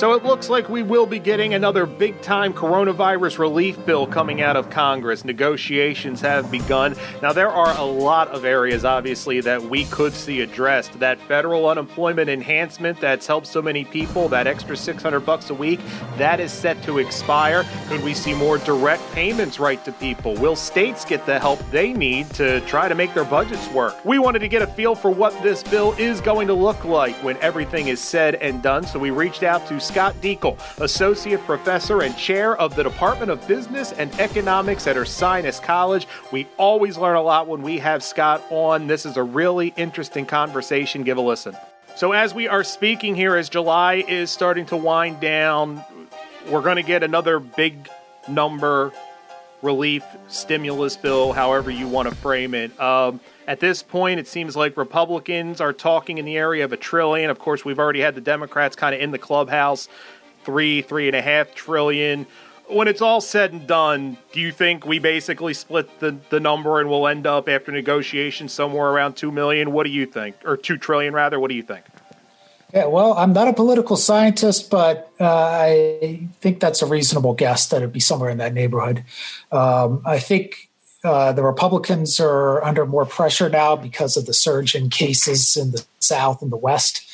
So it looks like we will be getting another big time coronavirus relief bill coming out of Congress. Negotiations have begun. Now, there are a lot of areas, obviously, that we could see addressed. That federal unemployment enhancement that's helped so many people, that extra 600 bucks a week, that is set to expire. Could we see more direct payments right to people? Will states get the help they need to try to make their budgets work? We wanted to get a feel for what this bill is going to look like when everything is said and done, so we reached out to Scott Deacle, Associate Professor and Chair of the Department of Business and Economics at Ursinus College. We always learn a lot when we have Scott on. This is a really interesting conversation. Give a listen. So, as we are speaking here, as July is starting to wind down, we're going to get another big number relief stimulus bill, however you want to frame it. Um, at this point, it seems like Republicans are talking in the area of a trillion. Of course, we've already had the Democrats kind of in the clubhouse, three, three and a half trillion. When it's all said and done, do you think we basically split the, the number and we'll end up after negotiations somewhere around two million? What do you think? Or two trillion rather? What do you think? Yeah, well, I'm not a political scientist, but uh, I think that's a reasonable guess that it'd be somewhere in that neighborhood. Um, I think uh, the Republicans are under more pressure now because of the surge in cases in the South and the West.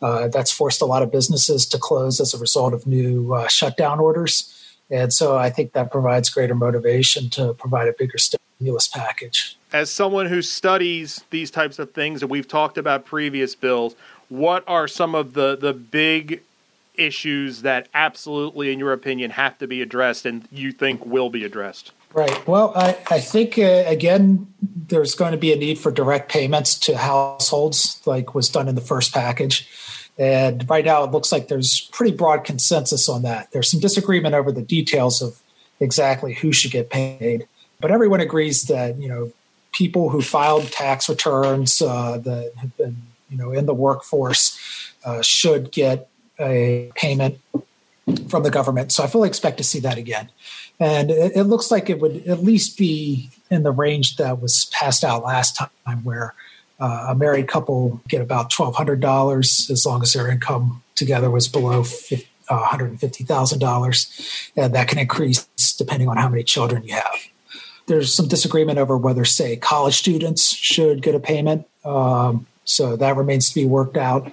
Uh, that's forced a lot of businesses to close as a result of new uh, shutdown orders. And so I think that provides greater motivation to provide a bigger stimulus package. As someone who studies these types of things, and we've talked about previous bills, what are some of the, the big issues that absolutely, in your opinion, have to be addressed and you think will be addressed? Right. Well, I, I think, uh, again, there's going to be a need for direct payments to households, like was done in the first package. And right now, it looks like there's pretty broad consensus on that. There's some disagreement over the details of exactly who should get paid, but everyone agrees that you know people who filed tax returns uh, that have been you know in the workforce uh, should get a payment from the government. So I fully expect to see that again. And it, it, looks like it would at least be in the range that was passed out last time, where uh, a married couple get about $1,200 as long as their income together was below $150,000. And that can increase depending on how many children you have. There's some disagreement over whether, say, college students should get a payment. Um, so that remains to be worked out.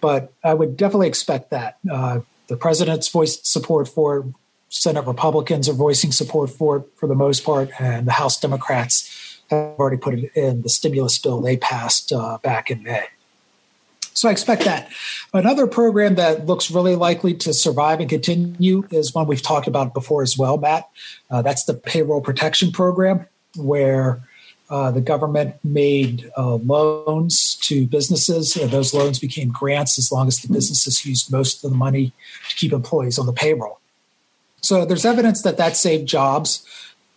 But I would definitely expect that. Uh, the president's voiced support for it. Senate Republicans are voicing support for it for the most part, and the House Democrats have already put it in the stimulus bill they passed uh, back in May. So I expect that. Another program that looks really likely to survive and continue is one we've talked about before as well, Matt. Uh, that's the payroll protection program, where uh, the government made uh, loans to businesses, and those loans became grants as long as the businesses used most of the money to keep employees on the payroll. So there's evidence that that saved jobs.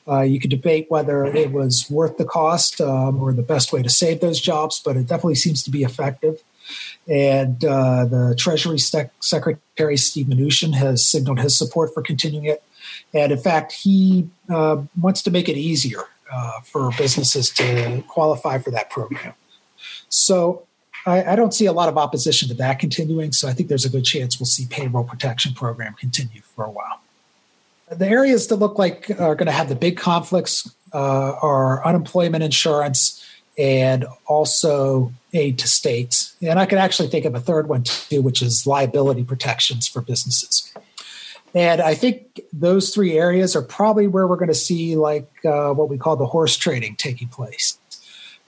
Uh, you could debate whether it was worth the cost um, or the best way to save those jobs, but it definitely seems to be effective. And uh, the Treasury Sec- Secretary Steve Mnuchin has signaled his support for continuing it. And in fact, he uh, wants to make it easier uh, for businesses to qualify for that program. So I, I, don't see a lot of opposition to that continuing. So I think there's a good chance we'll see payroll protection program continue for a while. The areas that look like are going to have the big conflicts uh, are unemployment insurance and also aid to states. And I can actually think of a third one too, which is liability protections for businesses. And I think those three areas are probably where we're going to see like uh, what we call the horse trading taking place.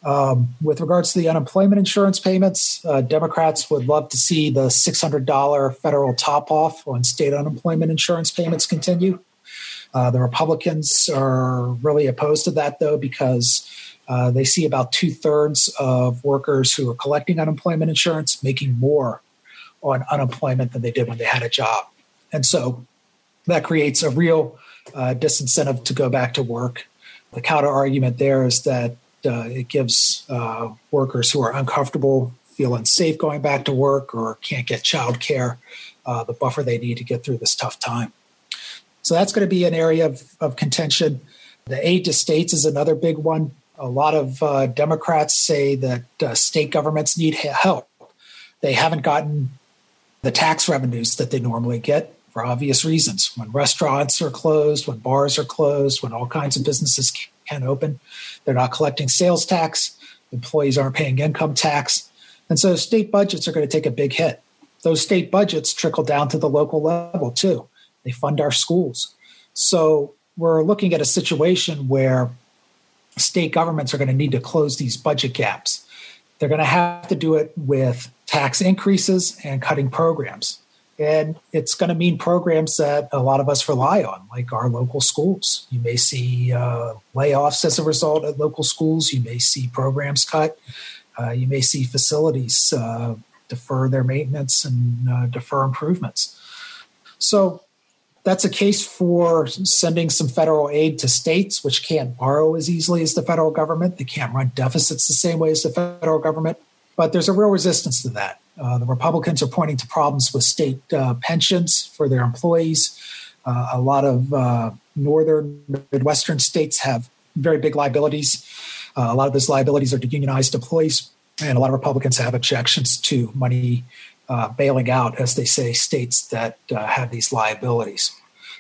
Um, with regards to the unemployment insurance payments, uh, Democrats would love to see the $600 federal top off on state unemployment insurance payments continue. Uh, the Republicans are really opposed to that, though, because uh, they see about two thirds of workers who are collecting unemployment insurance making more on unemployment than they did when they had a job. And so that creates a real uh, disincentive to go back to work. The counter argument there is that uh, it gives uh, workers who are uncomfortable, feel unsafe going back to work, or can't get child care uh, the buffer they need to get through this tough time. So that's going to be an area of, of contention. The aid to states is another big one. A lot of uh, Democrats say that uh, state governments need help. They haven't gotten the tax revenues that they normally get for obvious reasons. When restaurants are closed, when bars are closed, when all kinds of businesses can't open, they're not collecting sales tax, employees aren't paying income tax. And so state budgets are going to take a big hit. Those state budgets trickle down to the local level too. They fund our schools. So we're looking at a situation where state governments are going to need to close these budget gaps. They're going to have to do it with tax increases and cutting programs. And it's going to mean programs that a lot of us rely on, like our local schools. You may see uh, layoffs as a result at local schools. You may see programs cut. Uh, you may see facilities uh, defer their maintenance and uh, defer improvements. So that's a case for sending some federal aid to states, which can't borrow as easily as the federal government. They can't run deficits the same way as the federal government. But there's a real resistance to that. Uh, the Republicans are pointing to problems with state uh, pensions for their employees. Uh, a lot of uh, northern Midwestern states have very big liabilities. Uh, a lot of those liabilities are to unionized employees, and a lot of Republicans have objections to money uh, bailing out, as they say, states that uh, have these liabilities.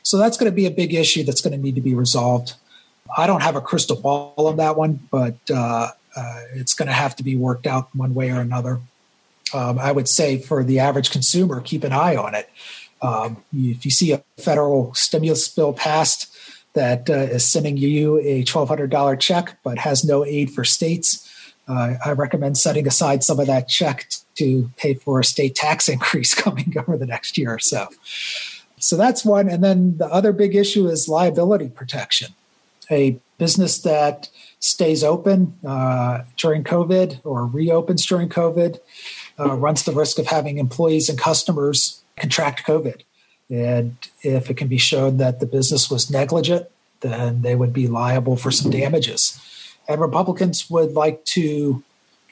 So that's going to be a big issue that's going to need to be resolved. I don't have a crystal ball on that one, but uh, uh it's going to have to be worked out one way or another. Um, I would say for the average consumer, keep an eye on it. Um, if you see a federal stimulus bill passed that uh, is sending you a $1,200 check but has no aid for states, uh, I recommend setting aside some of that check to pay for a state tax increase coming over the next year or so. So that's one. And then the other big issue is liability protection. A business that stays open uh, during COVID or reopens during COVID uh, runs the risk of having employees and customers contract COVID. And if it can be shown that the business was negligent, then they would be liable for some damages. And Republicans would like to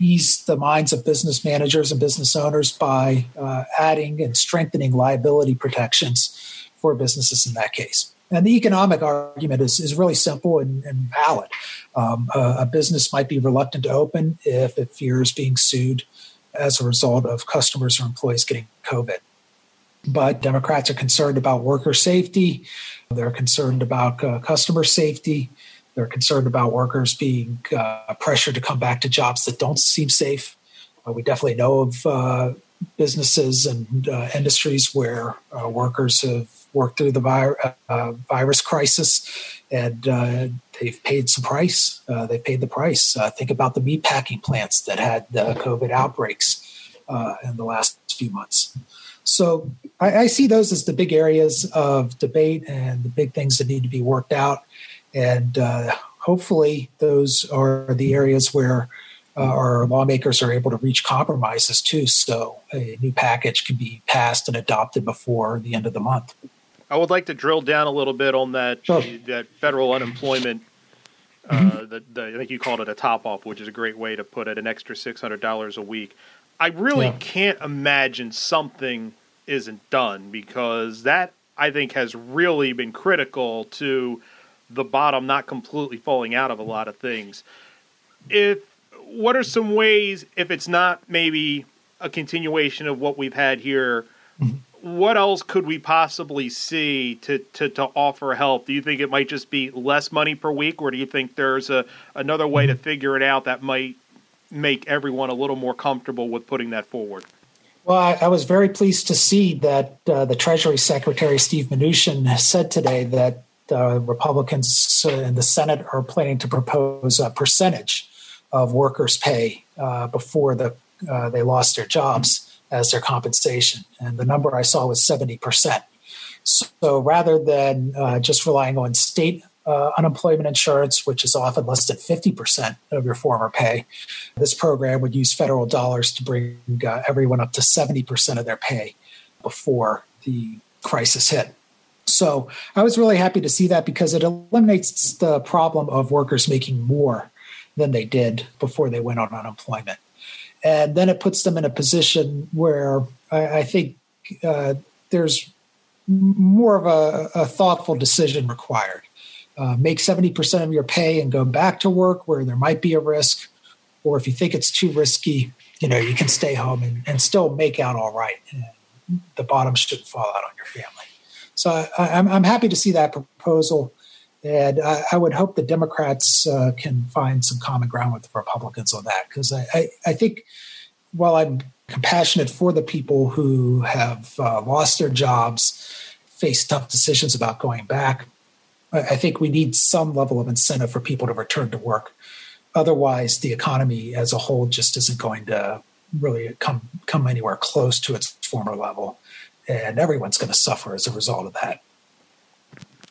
ease the minds of business managers and business owners by uh, adding and strengthening liability protections for businesses in that case. And the economic argument is, is really simple and, and valid. Um, a, a, business might be reluctant to open if it fears being sued as a result of customers or employees getting COVID. But Democrats are concerned about worker safety, they're concerned about uh, customer safety, they're concerned about workers being uh, pressured to come back to jobs that don't seem safe. Uh, we definitely know of uh, businesses and uh, industries where uh, workers have worked through the vi- uh, virus crisis and they've paid some price. they've paid the price. think about the meatpacking plants that had the COVID outbreaks in the last few months. So I, I, see those as the big areas of debate and the big things that need to be worked out. And uh, hopefully, those are the areas where uh, our lawmakers are able to reach compromises too, so a new package can be passed and adopted before the end of the month. I would like to drill down a little bit on that sure. that federal unemployment. Uh, mm-hmm. the, the, I think you called it a top off, which is a great way to put it, an extra six hundred dollars a week. I really yeah. can't imagine something isn't done because that I think has really been critical to the bottom not completely falling out of a lot of things. If what are some ways if it's not maybe a continuation of what we've had here, mm-hmm. what else could we possibly see to, to, to offer help? Do you think it might just be less money per week, or do you think there's a another way to mm-hmm. figure it out that might make everyone a little more comfortable with putting that forward? Well, I, I was very pleased to see that uh, the Treasury Secretary Steve Mnuchin said today that uh, Republicans in the Senate are planning to propose a percentage of workers' pay uh, before the, uh, they lost their jobs as their compensation. And the number I saw was 70%. So rather than uh, just relying on state uh, unemployment insurance, which is often less than 50% of your former pay, this program would use federal dollars to bring uh, everyone up to 70% of their pay before the crisis hit. So I was really happy to see that because it eliminates the problem of workers making more than they did before they went on unemployment. And then it puts them in a position where I, I think uh, there's more of a, a, thoughtful decision required. uh, make 70% of your pay and go back to work where there might be a risk. Or if you think it's too risky, you know, you can stay home and, and still make out all right. The bottom shouldn't fall out on your family. So I, am happy to see that proposal. And I, I would hope the Democrats uh, can find some common ground with the Republicans on that because I, I, I, think while I'm compassionate for the people who have uh, lost their jobs, face tough decisions about going back, I think we need some level of incentive for people to return to work. Otherwise, the economy as a whole just isn't going to really come come anywhere close to its former level, and everyone's going to suffer as a result of that.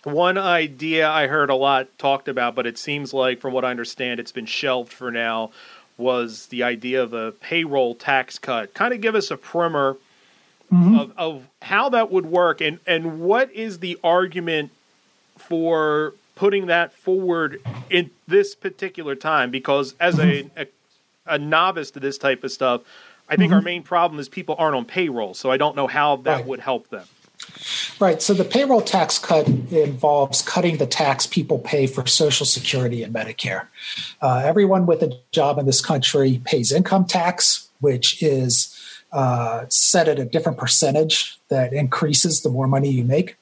One idea I heard a lot talked about, but it seems like, from what I understand, it's been shelved for now, was the idea of a payroll tax cut. Kind of give us a primer mm-hmm. of, of how that would work and, and what is the argument for putting that forward in this particular time because as a, a, a novice to this type of stuff, I think mm-hmm. our main problem is people aren't on payroll, so I don't know how that right. would help them. Right. So the payroll tax cut involves cutting the tax people pay for Social Security and Medicare. Uh, everyone with a job in this country pays income tax, which is uh, set at a different percentage that increases the more money you make.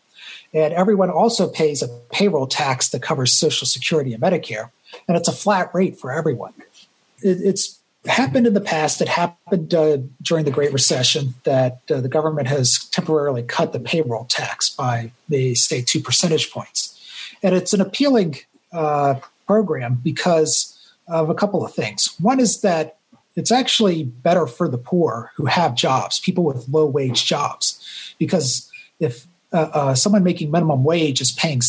And everyone also pays a payroll tax that covers Social Security and Medicare, and it's a flat rate for everyone. It, it's happened in the past. It happened uh, during the Great Recession that uh, the government has temporarily cut the payroll tax by, they say, two percentage points. And it's an appealing uh, program because of a couple of things. One is that it's actually better for the poor who have jobs, people with low wage jobs, because if uh, uh, someone making minimum wage is paying,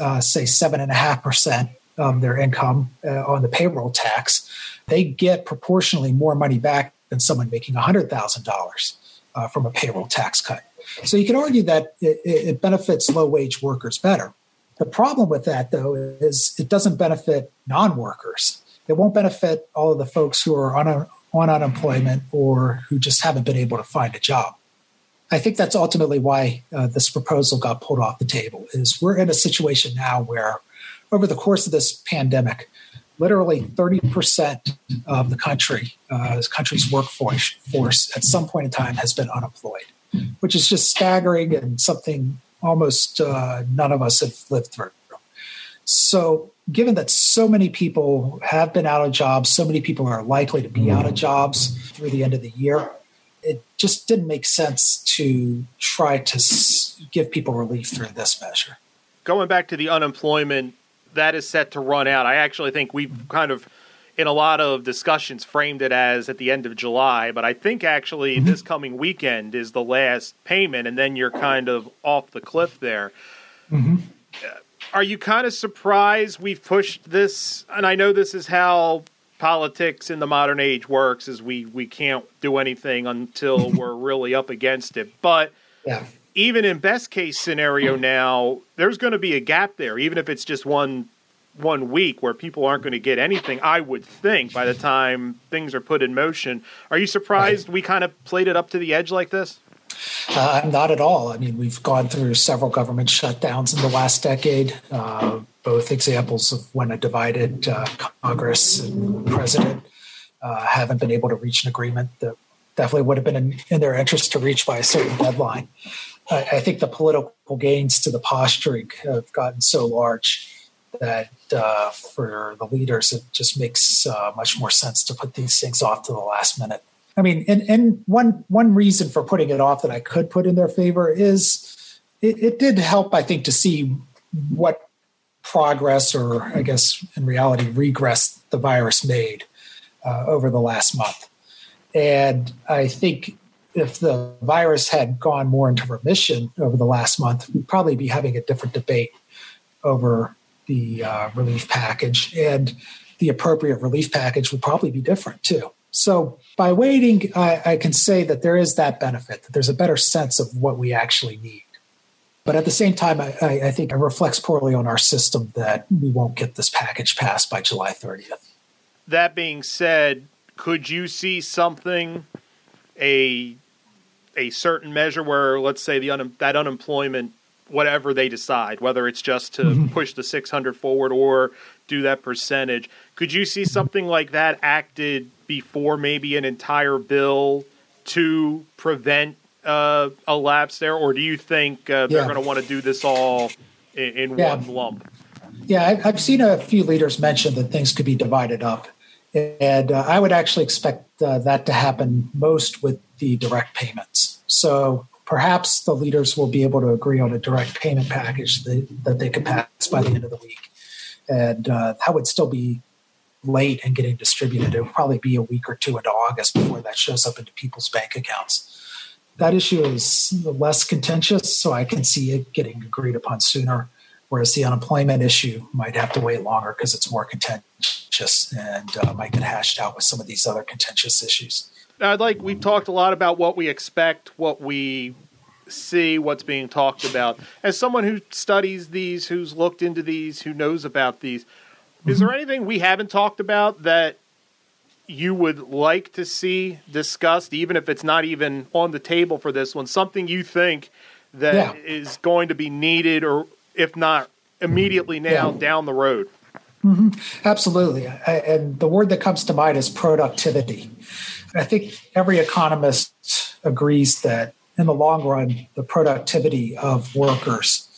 uh, say, seven and a half percent of their income uh, on the payroll tax, they get proportionally more money back than someone making hundred thousand dollars uh, from a payroll tax cut. So you can argue that it, it benefits low wage workers better. The problem with that, though, is it doesn't benefit non workers. It won't benefit all of the folks who are on, a, on unemployment or who just haven't been able to find a job. I think that's ultimately why uh, this proposal got pulled off the table. Is we're in a situation now where, over the course of this pandemic, literally 30% of the country, uh, country's workforce force at some point in time has been unemployed, which is just staggering and something almost uh, none of us have lived through. So, given that so many people have been out of jobs, so many people are likely to be out of jobs through the end of the year, it just didn't make sense to try to give people relief through this measure. Going back to the unemployment, that is set to run out. I actually think we've kind of, in a lot of discussions, framed it as at the end of July, but I think actually mm-hmm. this coming weekend is the last payment, and then you're kind of off the cliff there. Mm-hmm. Are you kind of surprised we've pushed this? And I know this is how politics in the modern age works is we we can't do anything until we're really up against it. But yeah. Even in best case scenario now, there's going to be a gap there, even if it's just one one week where people aren't going to get anything. I would think by the time things are put in motion. Are you surprised right. we kind of played it up to the edge like this? Uh, not at all. I mean, we've gone through several government shutdowns in the last decade. Uh, both examples of when a divided uh, Congress and president uh, haven't been able to reach an agreement that definitely would have been in, in their interest to reach by a certain deadline. I, I, think the political gains to the posturing have gotten so large that uh, for the leaders, it just makes uh, much more sense to put these things off to the last minute. I mean, and, and one one reason for putting it off that I could put in their favor is it, it did help, I think, to see what progress, or I guess in reality, regress the virus made uh, over the last month. And I think if the virus had gone more into remission over the last month, we'd probably be having a different debate over the uh, relief package. And the appropriate relief package would probably be different too. So by waiting, I, I can say that there is that benefit, that there's a better sense of what we actually need. But at the same time, I, I, think it reflects poorly on our system that we won't get this package passed by July 30th. That being said, could you see something, a a certain measure where, let's say, the un, that unemployment whatever they decide, whether it's just to mm-hmm. push the 600 forward or do that percentage. Could you see something like that acted before maybe an entire bill to prevent uh, a lapse there, or do you think uh, they're yeah. going to want to do this all in, in yeah. one lump? Yeah, I've seen a few leaders mention that things could be divided up. And uh, I would actually expect uh, that to happen most with the direct payments. So perhaps the leaders will be able to agree on a direct payment package that, that they could pass by the end of the week. And uh, that would still be late in getting distributed. It would probably be a week or two into August before that shows up into people's bank accounts. That issue is less contentious, so I can see it getting agreed upon sooner whereas the unemployment issue might have to wait longer because it's more contentious and uh, might get hashed out with some of these other contentious issues. I'd like we've talked a lot about what we expect, what we see, what's being talked about. As someone who studies these, who's looked into these, who knows about these, mm-hmm. is there anything we haven't talked about that you would like to see discussed, even if it's not even on the table for this one? Something you think that yeah. is going to be needed or if not immediately now yeah. down the road. Mm-hmm. Absolutely. I, and the word that comes to mind is productivity. I think every economist agrees that in the long run, the productivity of workers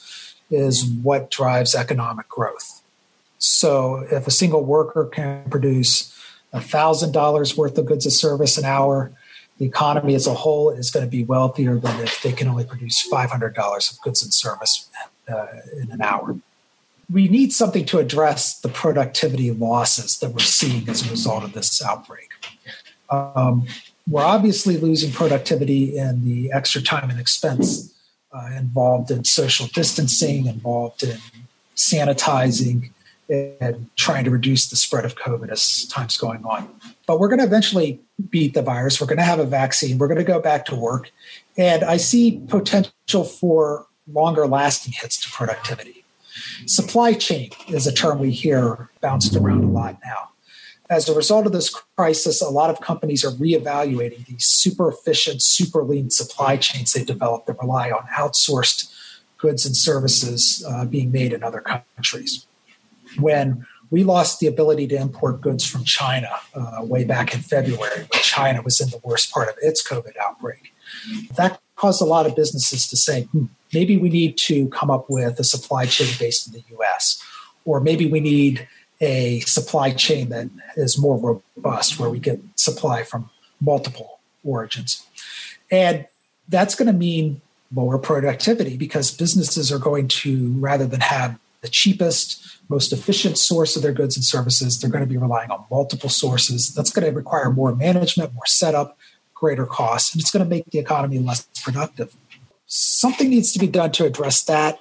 is what drives economic growth. So if a single worker can produce $1,000 worth of goods and service an hour, the economy as a whole is going to be wealthier than if they can only produce $500 of goods and service uh, in an hour. We need something to address the productivity losses that we're seeing as a result of this outbreak. Um, we're obviously losing productivity in the extra time and expense uh, involved in social distancing, involved in sanitizing, and trying to reduce the spread of COVID as time's going on. But we're going to eventually beat the virus. We're going to have a vaccine. We're going to go back to work. And I see potential for longer lasting hits to productivity. Supply chain is a term we hear bounced around a lot now. As a result of this crisis, a lot of companies are reevaluating these super efficient, super lean supply chains they developed that rely on outsourced goods and services uh, being made in other countries. When we lost the ability to import goods from China uh, way back in February when China was in the worst part of its COVID outbreak. That caused a lot of businesses to say, hmm, maybe we need to come up with a supply chain based in the US, or maybe we need a supply chain that is more robust where we get supply from multiple origins. And that's going to mean lower productivity because businesses are going to, rather than have the cheapest, most efficient source of their goods and services, they're going to be relying on multiple sources. That's going to require more management, more setup, greater costs, and it's going to make the economy less productive something needs to be done to address that.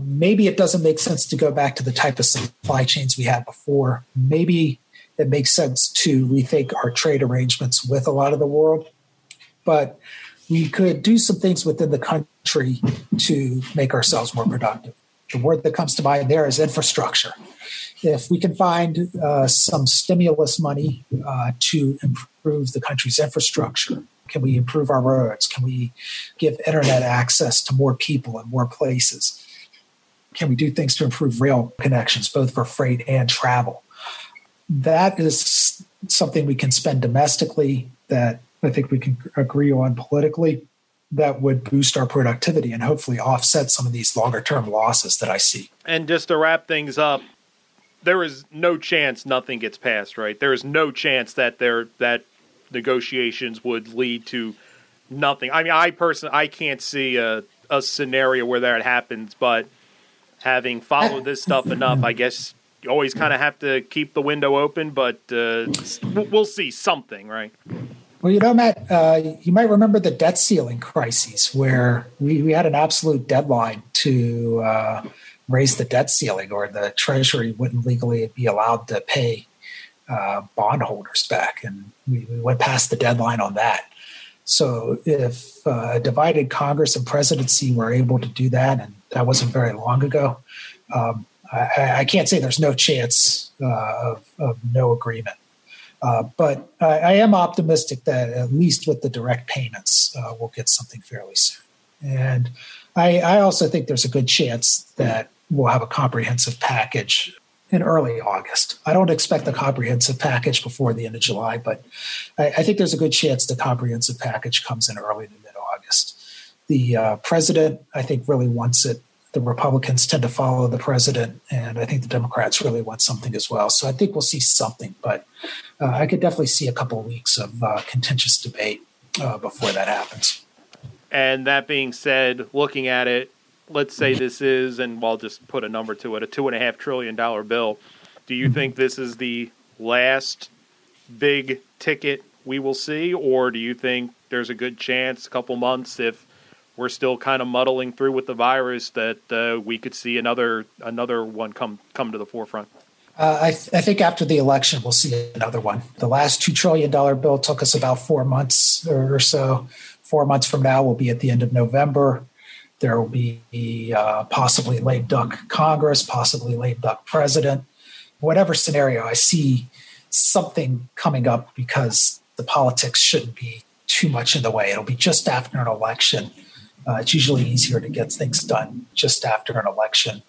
Maybe it doesn't make sense to go back to the type of supply chains we had before. Maybe it makes sense to rethink our trade arrangements with a lot of the world. But we could do some things within the country to make ourselves more productive. The word that comes to mind there is infrastructure. If we can find uh, some stimulus money uh, to improve the country's infrastructure, can we improve our roads? Can we give internet access to more people in more places? Can we do things to improve rail connections, both for freight and travel? That is something we can spend domestically that I think we can agree on politically that would boost our productivity and hopefully offset some of these longer term losses that I see. And just to wrap things up, there is no chance nothing gets passed, right? There is no chance that there that negotiations would lead to nothing. I mean, I personally I can't see a a scenario where that happens, but having followed this stuff enough, I guess you always kind of have to keep the window open. But uh, we'll see something, right? Well, you know, Matt, uh, you might remember the debt ceiling crises where we, we had an absolute deadline to uh, raise the debt ceiling, or the Treasury wouldn't legally be allowed to pay uh, bondholders back, and we, we, went past the deadline on that. So, if uh, a divided Congress and presidency were able to do that, and that wasn't very long ago, um, I, I, can't say there's no chance uh, of, of, no agreement. Uh, but I, I, am optimistic that at least with the direct payments, uh, we'll get something fairly soon. And I, I also think there's a good chance that we'll have a comprehensive package in early August. I don't expect the comprehensive package before the end of July, but I, I think there's a good chance the comprehensive package comes in early to mid August. The uh, president, I think, really wants it. The Republicans tend to follow the president, and I think the Democrats really want something as well. So I think we'll see something, but uh, I could definitely see a couple of weeks of uh, contentious debate uh, before that happens. And that being said, looking at it, let's say this is, and I'll just put a number to it, a two and a half trillion dollar bill. Do you think this is the last big ticket we will see, or do you think there's a good chance, a couple months, if we're still kind of muddling through with the virus, that uh, we could see another another one come come to the forefront? Uh, I, th- I, think after the election, we'll see another one. The last $2 trillion bill took us about four months or so. Four months from now, we'll be at the end of November. There will be uh, possibly lame duck Congress, possibly lame duck president. Whatever scenario, I see something coming up because the politics shouldn't be too much in the way. It'll be just after an election. Uh, it's usually easier to get things done just after an election.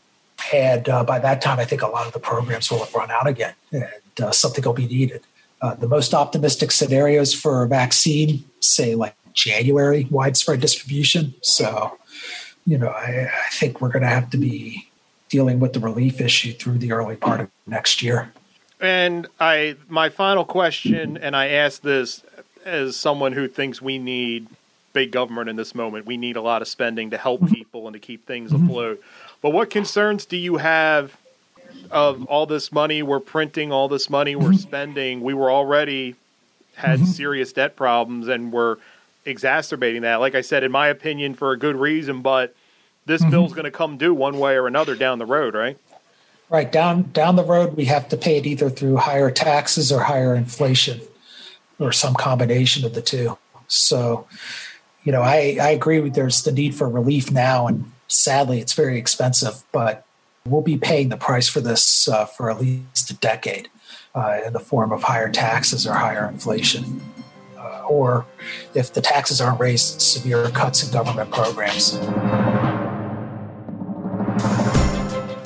And uh, by that time, I think a lot of the programs will have run out again and uh, something will be needed. Uh, the most optimistic scenarios for a vaccine say like January widespread distribution. So you know, I, I think we're going to have to be dealing with the relief issue through the early part of next year. And I, my final question, and I ask this as someone who thinks we need big government in this moment. We need a lot of spending to help mm-hmm. people and to keep things mm-hmm. afloat. But what concerns do you have of all this money we're printing, all this money we're mm-hmm. spending? We were already had serious debt problems, and we're exacerbating that. Like I said, in my opinion, for a good reason, but this bill's going to come due one way or another down the road, right? Right down down the road, we have to pay it either through higher taxes or higher inflation, or some combination of the two. So, you know, I I agree with there's the need for relief now, and sadly, it's very expensive, but we'll be paying the price for this uh, for at least a decade uh, in the form of higher taxes or higher inflation or if the taxes aren't raised, severe cuts in government programs.